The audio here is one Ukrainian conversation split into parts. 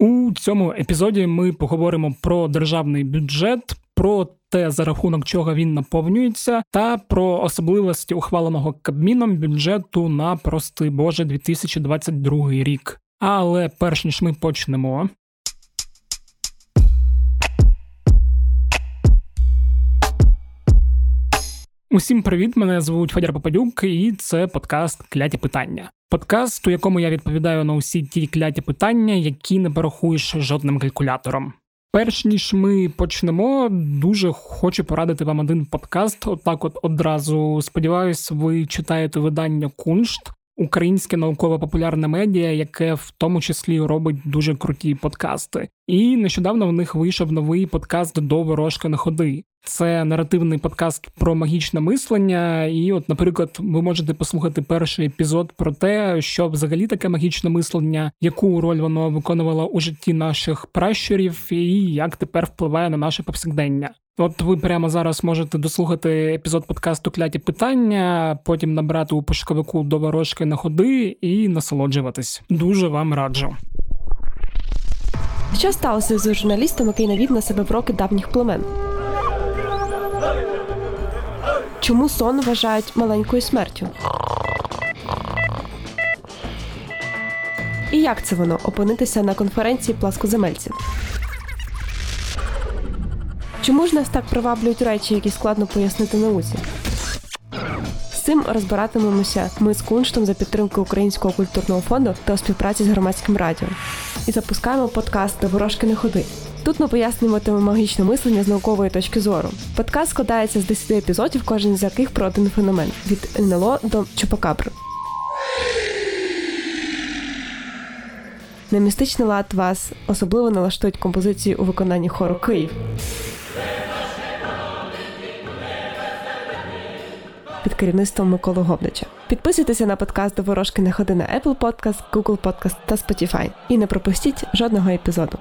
У цьому епізоді ми поговоримо про державний бюджет, про те, за рахунок чого він наповнюється, та про особливості ухваленого Кабміном бюджету на прости Боже 2022 рік. Але перш ніж ми почнемо. Усім привіт! Мене звуть Федір Попадюк, і це подкаст Кляті питання. Подкаст, у якому я відповідаю на усі ті кляті питання, які не порахуєш жодним калькулятором. Перш ніж ми почнемо, дуже хочу порадити вам один подкаст. Отак, от одразу сподіваюсь, ви читаєте видання Куншт українське науково-популярне медіа, яке в тому числі робить дуже круті подкасти. І нещодавно в них вийшов новий подкаст до ворожки на ходи. Це наративний подкаст про магічне мислення. І, от, наприклад, ви можете послухати перший епізод про те, що взагалі таке магічне мислення, яку роль воно виконувало у житті наших пращурів, і як тепер впливає на наше повсякдення. От ви прямо зараз можете дослухати епізод подкасту Кляті питання, потім набрати у пошуковику до ворожки на ходи і насолоджуватись. Дуже вам раджу. Що сталося з журналістом, який навів на себе броки давніх племен? Чому сон вважають маленькою смертю? І як це воно опинитися на конференції пласкоземельців? Чому ж нас так приваблюють речі, які складно пояснити науці? З цим розбиратимемося ми з кунштом за підтримки Українського культурного фонду та у співпраці з громадським радіо. І запускаємо подкаст «До ворожки не ходи. Тут ми пояснюватимемо магічне мислення з наукової точки зору. Подкаст складається з 10 епізодів, кожен з яких про один феномен від НЛО до Чупакабри. Немістичний лад вас особливо налаштують композиції у виконанні хору Київ. Під керівництвом Миколи Говнича. Підписуйтеся на подкаст до ворожки не ходи на Apple Podcast, Google Podcast та Spotify. І не пропустіть жодного епізоду.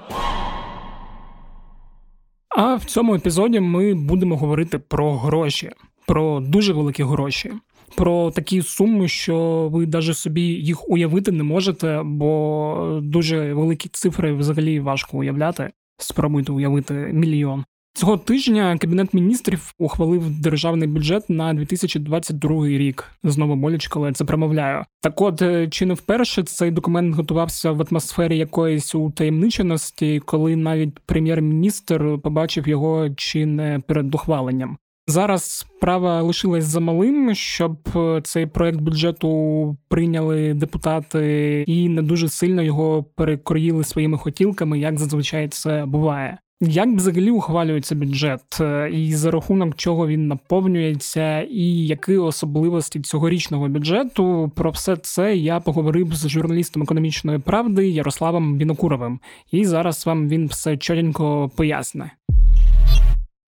А в цьому епізоді ми будемо говорити про гроші, про дуже великі гроші, про такі суми, що ви навіть собі їх уявити не можете, бо дуже великі цифри взагалі важко уявляти. Спробуйте уявити мільйон. Цього тижня кабінет міністрів ухвалив державний бюджет на 2022 рік. Знову боляче, коли це промовляю. Так, от е, чи не вперше цей документ готувався в атмосфері якоїсь утаємниченості, коли навіть прем'єр-міністр побачив його чи не перед ухваленням. Зараз справа лишилась за малим, щоб е, цей проект бюджету прийняли депутати і не дуже сильно його перекроїли своїми хотілками, як зазвичай це буває. Як взагалі ухвалюється бюджет, е, і за рахунок чого він наповнюється, і які особливості цьогорічного бюджету? Про все це я поговорив з журналістом економічної правди Ярославом Вінокуровим, і зараз вам він все чотенько поясне.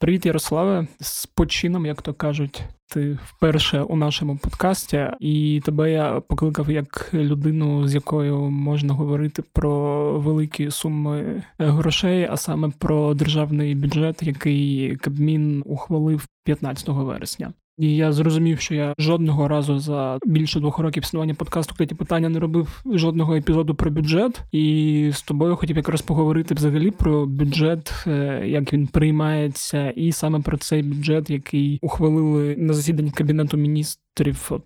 Привіт, Ярославе, з почином, як то кажуть, ти вперше у нашому подкасті, і тебе я покликав як людину, з якою можна говорити про великі суми грошей, а саме про державний бюджет, який Кабмін ухвалив 15 вересня. І я зрозумів, що я жодного разу за більше двох років існування подкасту «Криті питання не робив жодного епізоду про бюджет. І з тобою хотів якраз поговорити взагалі про бюджет, е, як він приймається, і саме про цей бюджет, який ухвалили на засіданні кабінету міністрів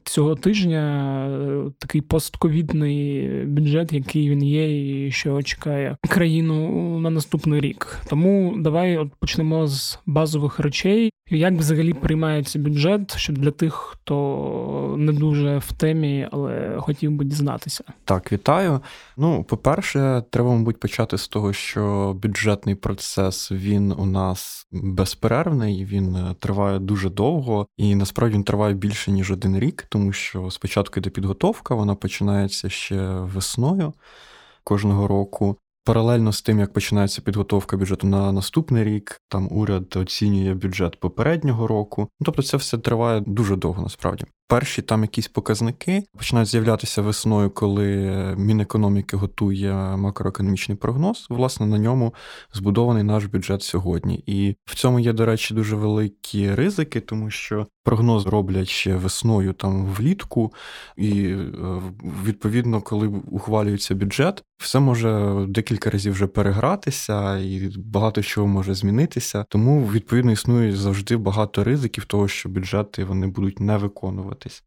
цього тижня. Е, такий постковідний бюджет, який він є, і що чекає країну на наступний рік. Тому давай от почнемо з базових речей. Як взагалі приймається бюджет, щоб для тих, хто не дуже в темі, але хотів би дізнатися? Так, вітаю. Ну, по-перше, треба, мабуть, почати з того, що бюджетний процес він у нас безперервний, він е, триває дуже довго, і насправді він триває більше ніж один рік, тому що спочатку йде підготовка, вона починається ще весною кожного року. Паралельно з тим, як починається підготовка бюджету на наступний рік, там уряд оцінює бюджет попереднього року. Ну, тобто, це все триває дуже довго насправді. Перші там якісь показники починають з'являтися весною, коли Мінекономіки готує макроекономічний прогноз. Власне, на ньому збудований наш бюджет сьогодні. І в цьому є, до речі, дуже великі ризики, тому що прогноз роблять ще весною там влітку, і е, відповідно, коли ухвалюється бюджет, все може декілька разів вже перегратися, і багато чого може змінитися. Тому відповідно існує завжди багато ризиків того, що бюджети вони будуть не виконуватись.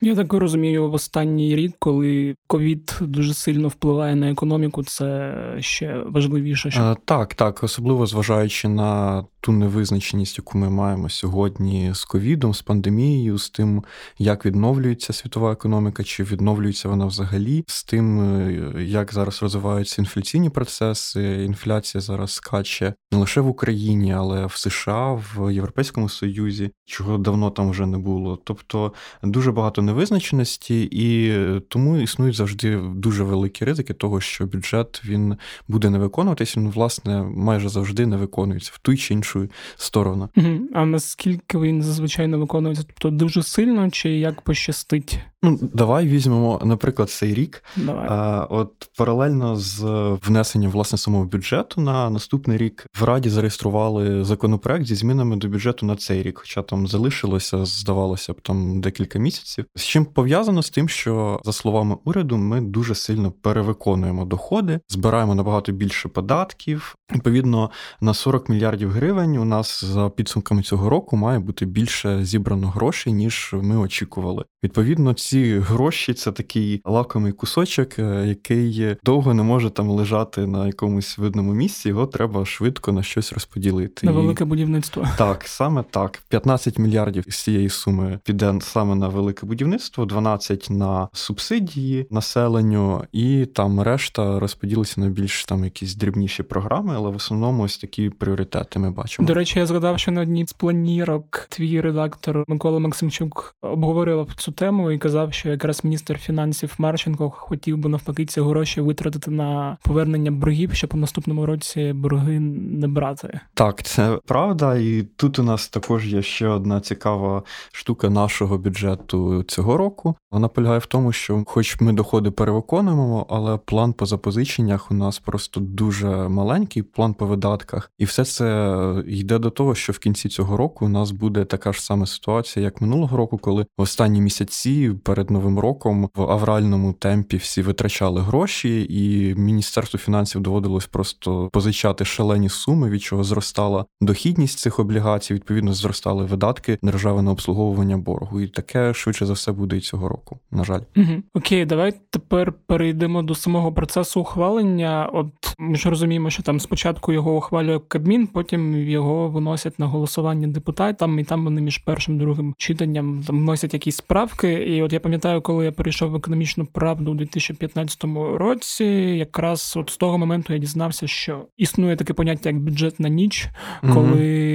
Я так розумію, в останній рік, коли ковід дуже сильно впливає на економіку, це ще важливіше. Що... Так, так, особливо зважаючи на ту невизначеність, яку ми маємо сьогодні з ковідом, з пандемією, з тим, як відновлюється світова економіка, чи відновлюється вона взагалі, з тим, е, як зараз розвиваються інфляційні процеси. Інфляція зараз скаче не лише в Україні, але в США, в Європейському Союзі, чого давно там вже не було. Тобто дуже багато невизначеності, і тому існують завжди дуже великі ризики того, що бюджет він буде не виконуватись, Він, власне, майже завжди не виконується в ту чи іншу сторону. А наскільки він зазвичай не виконується? Тобто дуже сильно чи як пощастить? Ну, давай візьмемо, наприклад, цей рік. Давай. А, От паралельно з внесенням власне самого бюджету на наступний рік в Раді зареєстрували законопроект зі змінами до бюджету на цей рік, хоча там залишилося, здавалося б, там декілька місяців. З чим пов'язано з тим, що за словами уряду, ми дуже сильно перевиконуємо доходи, збираємо набагато більше податків. Відповідно, на 40 мільярдів гривень у нас за підсумками цього року має бути більше зібрано грошей ніж ми очікували. Відповідно, ці гроші це такий лакомий кусочок, е, який довго не може там лежати на якомусь видному місці. Його треба швидко на щось розподілити. На велике будівництво. Так, саме так. 15 мільярдів з цієї суми піде саме на велике будівництво, 12 на субсидії населенню, і там решта розподілиться на більш там якісь дрібніші програми, але в основному ось такі пріоритети ми бачимо. До речі, я згадав, що на одній з планірок твій редактор Микола Максимчук обговорював цю тему і казав, що якраз міністр фінансів Марченко хотів би навпаки ці гроші витратити на повернення боргів, щоб у наступному році борги не брати. Так, це правда, і тут у нас також є ще одна цікава штука нашого бюджету цього року. Вона полягає в тому, що, хоч ми доходи перевиконуємо, але план по запозиченнях у нас просто дуже маленький, план по видатках, і все це йде до того, що в кінці цього року у нас буде така ж сама ситуація, як минулого року, коли в останні місяці перед новим роком в авральному темпі всі витрачали гроші, і міністерству фінансів доводилось просто позичати шалені суми, від чого зростала дохідність цих облігацій. Відповідно, зростали видатки держави на обслуговування боргу, і таке швидше за все буде і цього року. На жаль, Угу. окей, давай тепер перейдемо до самого процесу ухвалення. От ми ж розуміємо, що там спочатку його ухвалює Кабмін, потім його виносять на голосування депутатам, і там вони між першим і другим читанням там вносять якісь справки. І от я пам'ятаю, коли я перейшов в економічну правду у 2015 році, якраз от з того моменту я дізнався, що існує таке поняття як бюджетна ніч, коли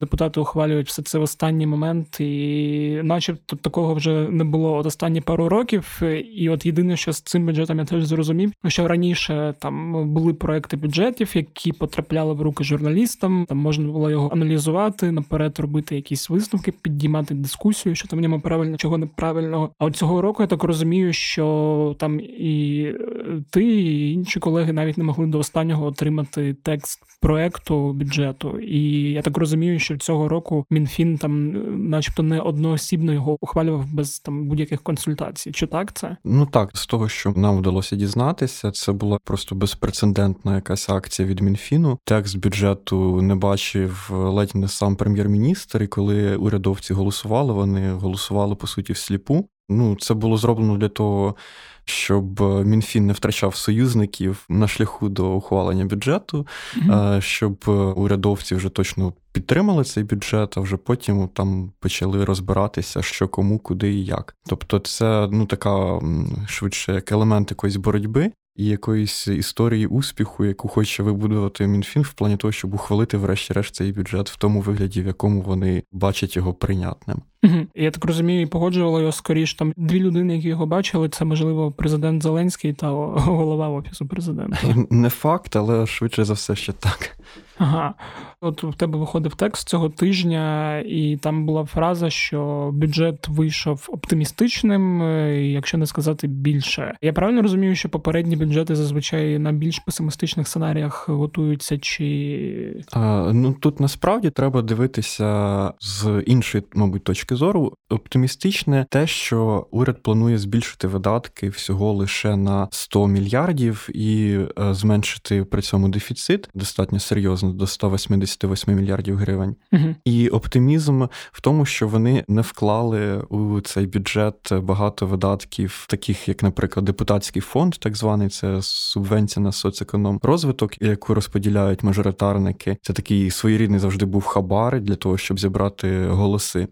депутати ухвалюють все це в останній момент, і начебто такого вже не було от останні пару років. І от єдине, що з цим бюджетом я теж зрозумів, що раніше там були проекти бюджетів, які потрапляли в руки журналістам. Там можна було його аналізувати, наперед робити якісь висновки, підіймати дискусію, що там в ньому правильно, чого неправильного. А от цього року я так розумію, що там і е, ти, і інші колеги навіть не могли до останнього отримати текст проекту бюджету. І я так розумію, що цього року МінФін там, начебто, не одноосібно його ухвалював без там будь-яких консультацій. Чи так це? Ну так, з того, що нам вдалося дізнатися, це була просто безпрецедентна якась акція від Мінфіну. Текст бюджету не бачив ледь не сам прем'єр-міністр, і коли урядовці голосували, вони голосували по суті всліпу. Ну, це було зроблено для того, щоб МінФін не втрачав союзників на шляху до ухвалення бюджету, mm-hmm. щоб урядовці вже точно підтримали цей бюджет, а вже потім там почали розбиратися, що кому, куди і як. Тобто, це ну така швидше як елемент якоїсь боротьби. І якоїсь історії успіху, яку хоче вибудувати МінФін, в плані того, щоб ухвалити, врешті-решт, цей бюджет в тому вигляді, в якому вони бачать його прийнятним. Угу. Я так розумію, і погоджували його скоріш. Там дві людини, які його бачили, це можливо президент Зеленський та голова офісу президента. Не факт, але швидше за все, ще так. Ага. От в тебе виходив текст цього тижня, і там була фраза, що бюджет вийшов оптимістичним, е, якщо не сказати більше. Я правильно розумію, що попередні бюджети зазвичай на більш песимістичних сценаріях готуються чи а, ну тут насправді треба дивитися з іншої, мабуть, точки зору. Оптимістичне те, що уряд планує збільшити видатки всього лише на 100 мільярдів і е, зменшити при цьому дефіцит достатньо серйозно до 188 мільярдів гривень. Угу. І оптимізм в тому, що вони не вклали у цей бюджет багато видатків, таких як, наприклад, депутатський фонд, так званий це субвенція на соцеконом розвиток, яку розподіляють мажоритарники. Це такий своєрідний завжди був хабар для того, щоб зібрати голоси.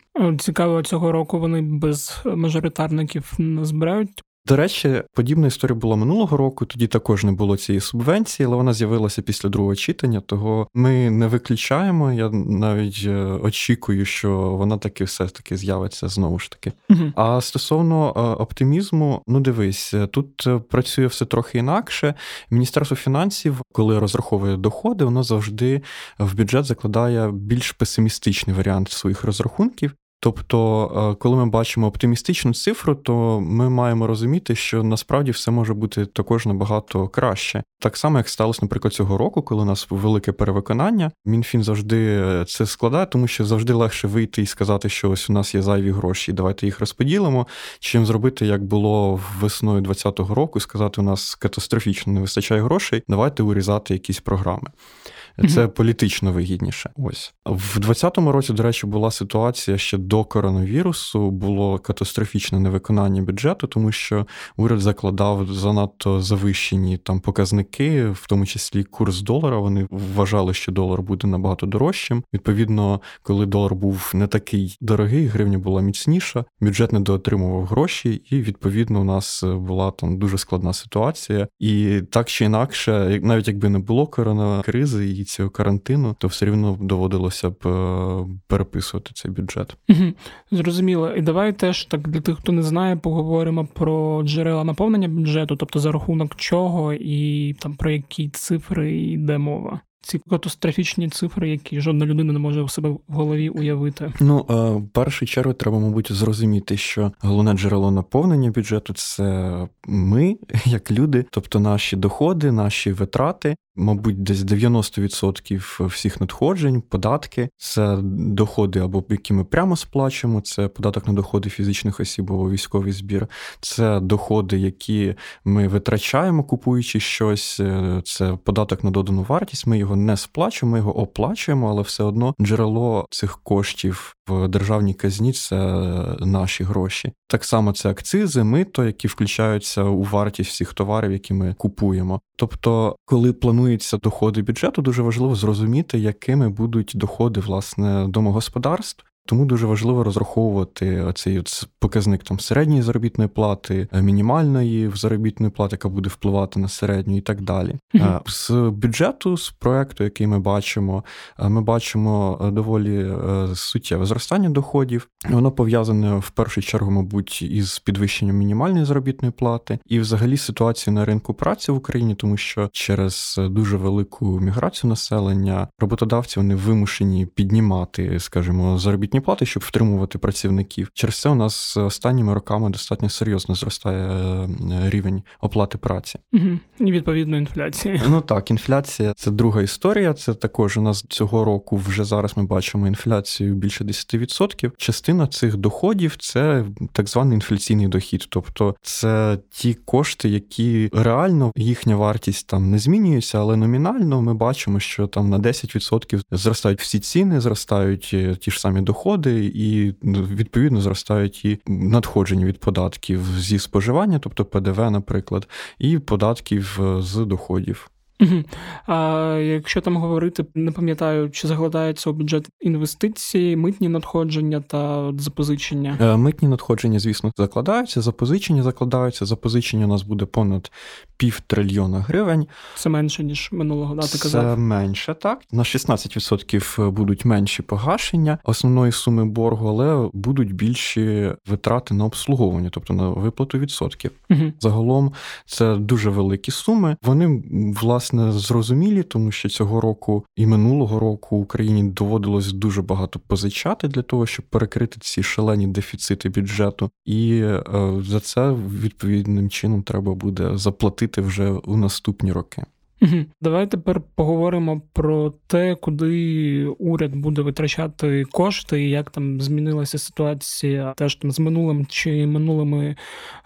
Цікаво, цього року вони без мажоритарників не збирають до речі, подібна історія була минулого року. Тоді також не було цієї субвенції, але вона з'явилася після другого читання. Того ми не виключаємо. Я навіть е, очікую, що вона таки все таки з'явиться знову ж таки. Угу. А стосовно е, оптимізму, ну дивись, е, тут працює все трохи інакше. Міністерство фінансів, коли розраховує доходи, воно завжди в бюджет закладає більш песимістичний варіант своїх розрахунків. Тобто, е, коли ми бачимо оптимістичну цифру, то ми маємо розуміти, що насправді все може бути також набагато краще. Так само, як сталося, наприклад, цього року, коли у нас велике перевиконання, мінфін завжди це складає, тому що завжди легше вийти і сказати, що ось у нас є зайві гроші, давайте їх розподілимо. Чим зробити, як було весною 2020 року, сказати, у нас катастрофічно не вистачає грошей, давайте урізати якісь програми. Це політично вигідніше. Ось в 2020 році, до речі, була ситуація ще до коронавірусу. Було катастрофічне невиконання бюджету, тому що уряд закладав занадто завищені там показники, в тому числі курс долара. Вони вважали, що долар буде набагато дорожчим. Відповідно, коли долар був не такий дорогий, гривня була міцніша. Бюджет не доотримував гроші, і відповідно у нас була там дуже складна ситуація. І так чи інакше, навіть якби не було коронакризи і цього карантину, то все рівно доводилося б е, переписувати цей бюджет. Угу. Зрозуміло. І давай теж так для тих, хто не знає, поговоримо про джерела наповнення бюджету, тобто за рахунок чого і там про які цифри йде мова. Ці катастрофічні цифри, які жодна людина не може у себе в голові уявити. Ну е, в першу чергу треба, мабуть, зрозуміти, що головне джерело наповнення бюджету це ми, як люди, тобто наші доходи, наші витрати мабуть, десь 90% всіх надходжень, податки це доходи, або які ми прямо сплачуємо, це податок на доходи фізичних осіб або військовий збір, це доходи, які ми витрачаємо, купуючи щось, е, це податок на додану вартість. Ми його не сплачуємо, ми його оплачуємо, але все одно джерело цих коштів в державній казні це наші гроші. Так само це акцизи, мито, які включаються у вартість всіх товарів, які ми купуємо. Тобто, коли плануються доходи бюджету, дуже важливо зрозуміти, якими будуть доходи власне домогосподарств. Тому дуже важливо розраховувати цей показник там середньої заробітної плати, мінімальної заробітної плати, яка буде впливати на середню, і так далі. Mm-hmm. З бюджету, з проекту, який ми бачимо, е, ми бачимо е, доволі суттєве зростання доходів. Воно пов'язане в першу чергу, мабуть, із підвищенням мінімальної заробітної плати, і взагалі ситуацію на ринку праці в Україні, тому що через дуже велику міграцію населення роботодавці вони вимушені піднімати, скажімо, заробітні заробітні плати, щоб втримувати працівників. Через це у нас останніми роками достатньо серйозно зростає е, рівень оплати праці. Угу. І відповідно інфляції. Ну так, інфляція це друга історія. Це також у нас цього року вже зараз ми бачимо інфляцію більше 10%. Частина цих доходів це так званий інфляційний дохід, тобто це ті кошти, які реально їхня вартість там не змінюється, але номінально ми бачимо, що там на 10% зростають всі ціни, зростають е, ті ж самі доходи доходи, і ну, відповідно зростають і надходження від податків зі споживання, тобто ПДВ, наприклад, і податків е, з доходів. Угу. А якщо там говорити, не пам'ятаю, чи закладається у бюджет інвестиції, митні надходження та запозичення? Е, митні надходження, звісно, закладаються, запозичення закладаються. Запозичення у нас буде понад пів трильйона гривень. Це менше ніж минулого да, ти казав? Це менше, так. На 16% будуть менші погашення основної суми боргу, але будуть більші витрати на обслуговування, тобто на виплату відсотків. Угу. Загалом це дуже великі суми. Вони власне власне зрозумілі, тому що цього року і минулого року Україні доводилось дуже багато позичати для того, щоб перекрити ці шалені дефіцити бюджету, і е, за це відповідним чином треба буде заплатити вже у наступні роки. Давай тепер поговоримо про те, куди уряд буде витрачати кошти, і як там змінилася ситуація теж там з минулим чи минулими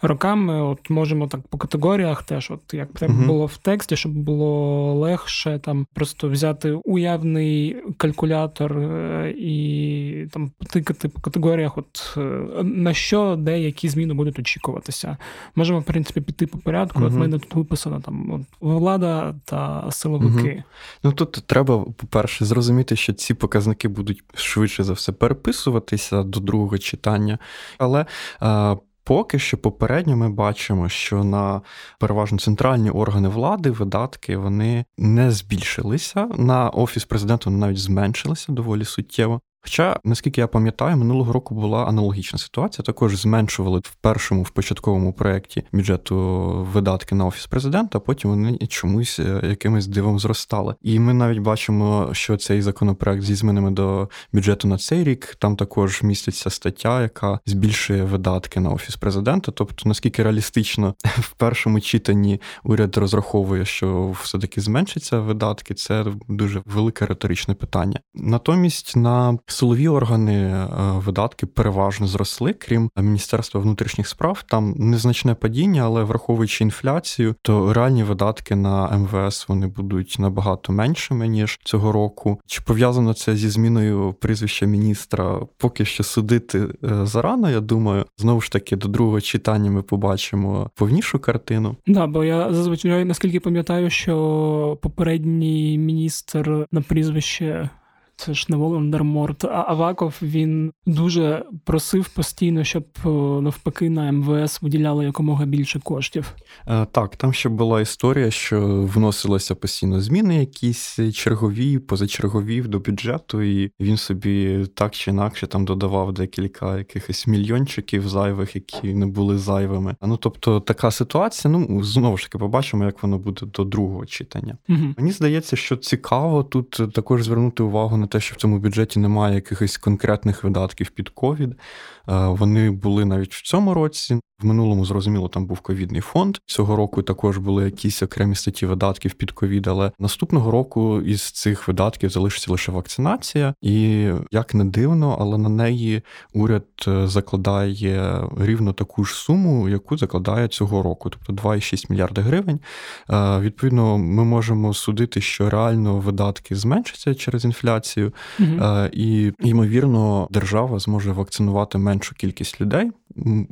роками. От можемо так по категоріях, теж, от як це uh було в тексті, щоб було легше там просто взяти уявний калькулятор е, і там потикати по категоріях, от е, на що деякі зміни будуть очікуватися. Можемо в принципі піти по порядку. uh От мене тут виписано там от влада та силовики. Угу. Ну тут треба, по-перше, зрозуміти, що ці показники будуть швидше за все переписуватися до другого читання, але. А, Поки що попередньо ми бачимо, що на переважно центральні органи влади видатки вони не збільшилися. На офіс президента вони навіть зменшилися доволі суттєво. Хоча, наскільки я пам'ятаю, минулого року була аналогічна ситуація. Також зменшували в першому в початковому проєкті бюджету видатки на офіс президента, а потім вони чомусь е, якимось дивом зростали. І ми навіть бачимо, що цей законопроект зі змінами до бюджету на цей рік там також міститься стаття, яка збільшує видатки на офіс президента. Тобто, наскільки реалістично в першому читанні уряд розраховує, що все таки зменшиться видатки, це дуже велике риторичне питання. Натомість на Силові органи е, видатки переважно зросли, крім Міністерства внутрішніх справ. Там незначне падіння, але враховуючи інфляцію, то реальні видатки на МВС вони будуть набагато меншими ніж цього року. Чи пов'язано це зі зміною прізвища міністра? Поки що судити е, зарано. Я думаю, знову ж таки до другого читання ми побачимо повнішу картину. Да, бо я зазвичай наскільки пам'ятаю, що попередній міністр на прізвище це ж не Волан-дер-Морт, а Аваков він дуже просив постійно, щоб е, навпаки на МВС виділяли якомога більше коштів. Е, так, там ще була історія, що вносилися постійно зміни, якісь чергові, позачергові до бюджету, і він собі так чи інакше там додавав декілька якихось мільйончиків зайвих, які не були зайвими. Ну тобто така ситуація. Ну знову ж таки, побачимо, як воно буде до другого читання. Угу. Мені здається, що цікаво тут також звернути увагу на те, що в цьому бюджеті немає якихось конкретних видатків під ковід. Е, вони були навіть в цьому році. В минулому зрозуміло, там був ковідний фонд. Цього року також були якісь окремі статті видатків під ковід, але наступного року із цих видатків залишиться лише вакцинація, і як не дивно, але на неї уряд е, закладає рівно таку ж суму, яку закладає цього року, тобто 2,6 мільярди гривень. Е, відповідно, ми можемо судити, що реально видатки зменшаться через інфляцію, угу. і ймовірно, держава зможе вакцинувати меншу кількість людей.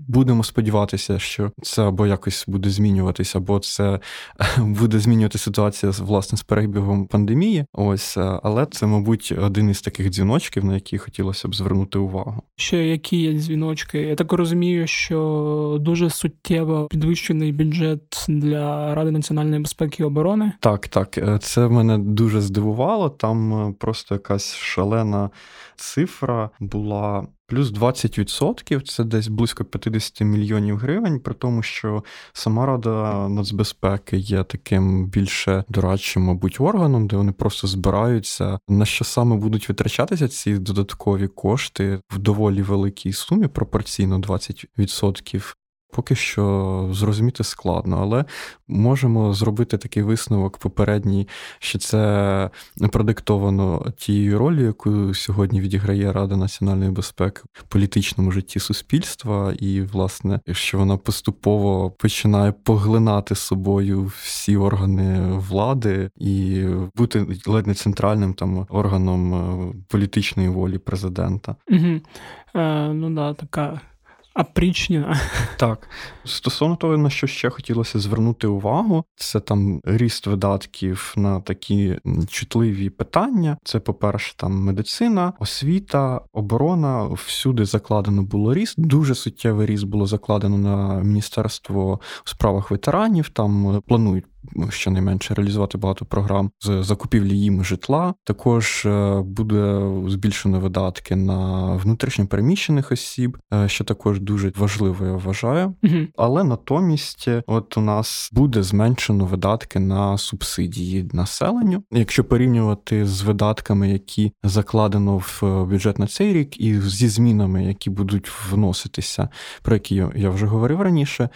Будемо сподіватися, що це або якось буде змінюватися, або це буде змінювати ситуація власне з перебігом пандемії. Ось, е, але це, мабуть, один із таких дзвіночків, на які хотілося б звернути увагу. Ще які є дзвіночки? Я так розумію, що дуже суттєво підвищений бюджет для Ради національної безпеки і оборони. Так, так, е, це мене дуже здивувало. Там е, просто якась шалена цифра була плюс 20%, це десь близько 50 мільйонів гривень, при тому, що сама Рада нацбезпеки є таким більше дорадчим, мабуть, органом, де вони просто збираються, на що саме будуть витрачатися ці додаткові кошти в доволі великій сумі, пропорційно 20%. Поки що зрозуміти складно, але можемо зробити такий висновок попередній, що це продиктовано тією ролью, яку сьогодні відіграє Рада національної безпеки в політичному житті суспільства, і, власне, що вона поступово починає поглинати собою всі органи влади і бути ледь не центральним там органом е, політичної волі президента. Угу. Е, Ну да, така опричнена. Так. Стосовно того, на що ще хотілося звернути увагу, це там ріст видатків на такі чутливі питання. Це, по-перше, там медицина, освіта, оборона. Всюди закладено було ріст. Дуже суттєвий ріст було закладено на міністерство у справах ветеранів. Там планують щонайменше реалізувати багато програм з закупівлі їм житла. Також е, буде збільшено видатки на внутрішньо переміщених осіб, е, що також дуже важливо, я вважаю. Угу. Але натомість, от у нас буде зменшено видатки на субсидії населенню. Якщо порівнювати з видатками, які закладено в бюджет на цей рік, і зі змінами, які будуть вноситися, про які я вже говорив раніше,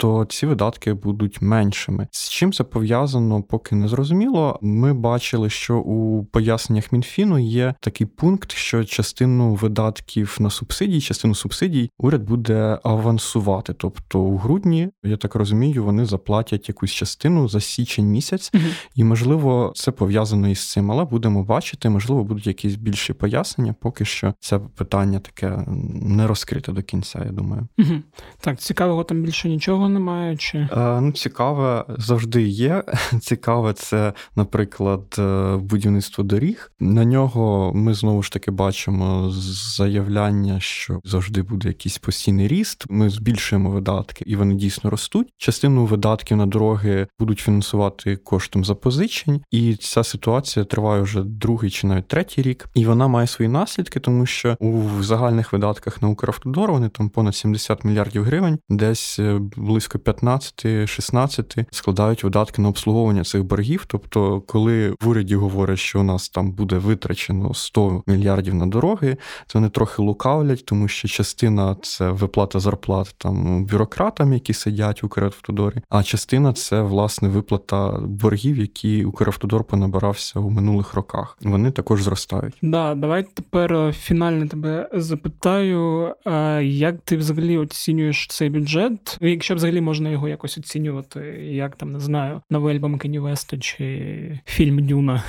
то ці видатки будуть меншими. З чим це пов'язано, поки не зрозуміло. Ми бачили, що у поясненнях Мінфіну є такий пункт, що частину видатків на субсидії, частину субсидій уряд буде авансувати. Тобто у грудні, я так розумію, вони заплатять якусь частину за січень місяць, угу. і можливо це пов'язано із цим, але будемо бачити, можливо, будуть якісь більші пояснення. Поки що це питання таке не розкрите до кінця. Я думаю, угу. так цікавого там більше нічого немає? Чи е, ну цікаве завжди є. Цікаве, це, наприклад, е, будівництво доріг. На нього ми знову ж таки бачимо заявляння, що завжди буде якийсь постійний ріст. Ми збільшуємо видатки, і вони дійсно ростуть. Частину видатків на дороги будуть фінансувати коштом запозичень, і ця ситуація триває вже другий чи навіть третій рік, і вона має свої наслідки, тому що у загальних видатках на Укравтодор вони там понад 70 мільярдів гривень, десь е, близько 15-16 складають видатки на обслуговування цих боргів. Тобто, коли в уряді говорять, що у нас там буде витрачено 100 мільярдів на дороги, то вони трохи лукавлять, тому що частина це виплата зарплат там бюрократам, які сидять в Укравтодорі, а частина це власне виплата боргів, які Укравтодор понабирався у минулих роках. Вони також зростають. Да, давай тепер е, фінально тебе запитаю, як ти взагалі оцінюєш цей бюджет? Якщо взагалі можна його якось оцінювати, як там не знаю, новий альбом Кені Веста чи фільм Дюна.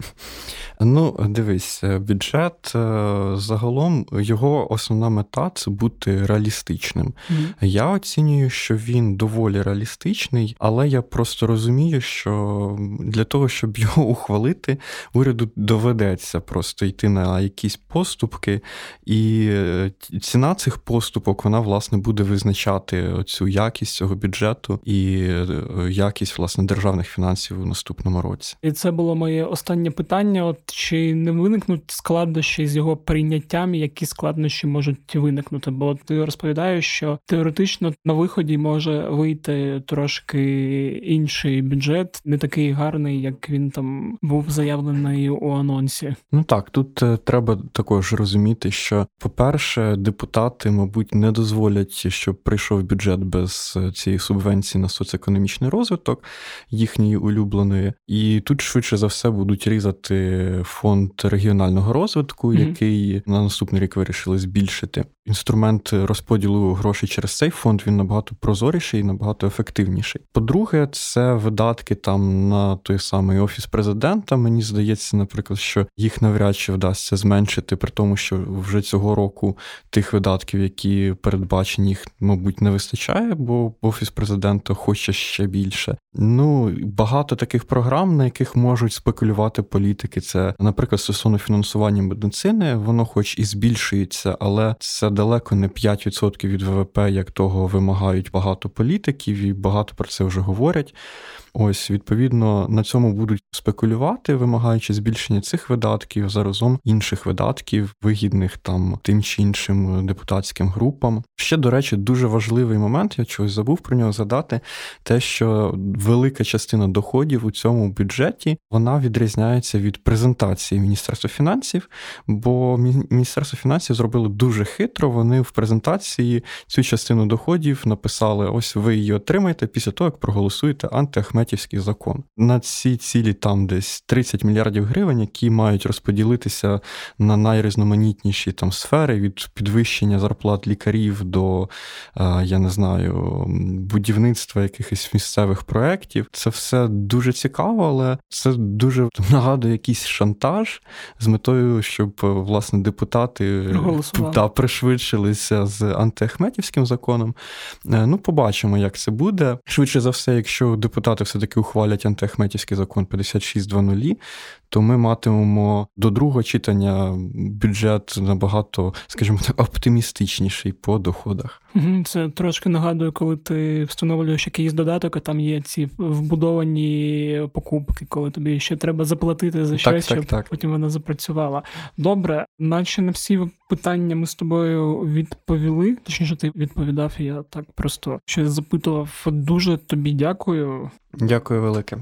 Ну, дивись, е, бюджет е, загалом його основна мета це бути реалістичним. Mm-hmm. Я оцінюю, що він доволі реалістичний, але я просто розумію, що для того, щоб його ухвалити, уряду доведеться просто йти на якісь поступки, і е, ціна цих поступок вона власне буде визначати цю якість цього бюджету і якість власне державних фінансів у наступному році. І це було моє останнє питання. От чи не виникнуть складнощі з його прийняттям, які складнощі можуть виникнути? Бо ти розповідаєш, що теоретично на виході може вийти трошки інший бюджет, не такий гарний, як він там був заявлений у анонсі. Ну так, тут е, треба також розуміти, що, по-перше, депутати, мабуть, не дозволять, щоб прийшов бюджет без е, цієї субвенції на соціоекономічний розвиток їхньої улюбленої, і тут швидше за все будуть різати фонд регіонального розвитку, mm-hmm. який на наступний рік вирішили збільшити. Інструмент розподілу грошей через цей фонд він набагато прозоріший і набагато ефективніший. По-друге, це видатки там на той самий офіс президента. Мені здається, наприклад, що їх навряд чи вдасться зменшити, при тому, що вже цього року тих видатків, які передбачені, їх, мабуть, не вистачає, бо офіс президента хоче ще більше. Ну багато таких програм, на яких можуть спекулювати політики. Це, наприклад, стосовно фінансування медицини, воно, хоч і збільшується, але це далеко не 5% від ВВП, як того вимагають багато політиків, і багато про це вже говорять. Ось, відповідно, на цьому будуть спекулювати, вимагаючи збільшення цих видатків заразом інших видатків, вигідних там тим чи іншим депутатським групам. Ще, до речі, дуже важливий момент, я чогось забув про нього згадати, те, що велика частина доходів у цьому бюджеті вона відрізняється від презентації Міністерства фінансів, бо Міністерство фінансів зробило дуже хитро. Вони в презентації цю частину доходів написали: ось ви її отримаєте після того, як проголосуєте антиахмед Ахметівський закон. На ці цілі там десь 30 мільярдів гривень, які мають розподілитися на найрізноманітніші там сфери від підвищення зарплат лікарів до е, я не знаю будівництва якихось місцевих проєктів. Це все дуже цікаво, але це дуже нагадує якийсь шантаж з метою, щоб власне депутати та пришвидшилися з антиахметівським законом. Е, ну, побачимо, як це буде. Швидше за все, якщо депутати все-таки ухвалять антиахметівський закон 56.2.0, то ми матимемо до другого читання бюджет набагато, скажімо так, оптимістичніший по доходах. Це трошки нагадує, коли ти встановлюєш якийсь додаток, а там є ці вбудовані покупки, коли тобі ще треба заплатити за щось, так, щоб так. потім вона запрацювала. Добре, наче на всі питання ми з тобою відповіли. Точніше, ти відповідав, я так просто щось запитував. Дуже тобі дякую. Дякую велике.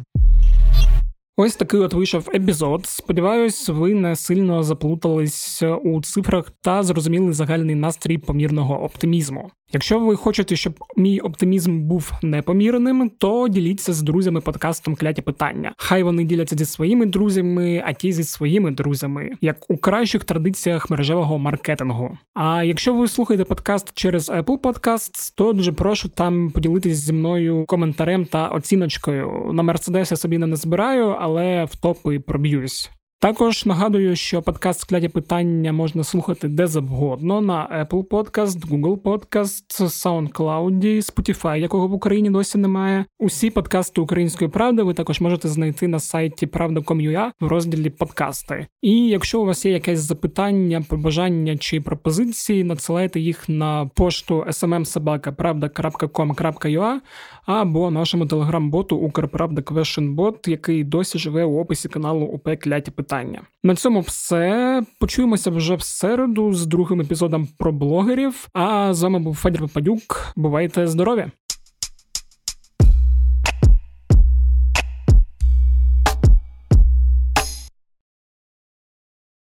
Ось такий от вийшов епізод. Сподіваюсь, ви не сильно заплутались у цифрах та зрозуміли загальний настрій помірного оптимізму. Якщо ви хочете, щоб мій оптимізм був непомірним, то діліться з друзями подкастом кляті питання. Хай вони діляться зі своїми друзями, а ті зі своїми друзями, як у кращих традиціях мережевого маркетингу. А якщо ви слухаєте подкаст через Apple Podcasts, то дуже прошу там поділитись зі мною коментарем та оціночкою. На Мерседес я собі не збираю, але в топи проб'юсь. Також нагадую, що подкаст скляті питання можна слухати де завгодно на Apple Podcast, Google Podcast, SoundCloud, Spotify, якого в Україні досі немає. Усі подкасти української правди ви також можете знайти на сайті правда.com.ua в розділі подкасти. І якщо у вас є якесь запитання, побажання чи пропозиції, надсилайте їх на пошту smmsobaka.pravda.com.ua або нашому телеграм-боту Укрправда Questionbot, який досі живе у описі каналу УП Кляті питання. На цьому все. Почуємося вже в середу з другим епізодом про блогерів. А з вами був Федір Попадюк. Бувайте здорові!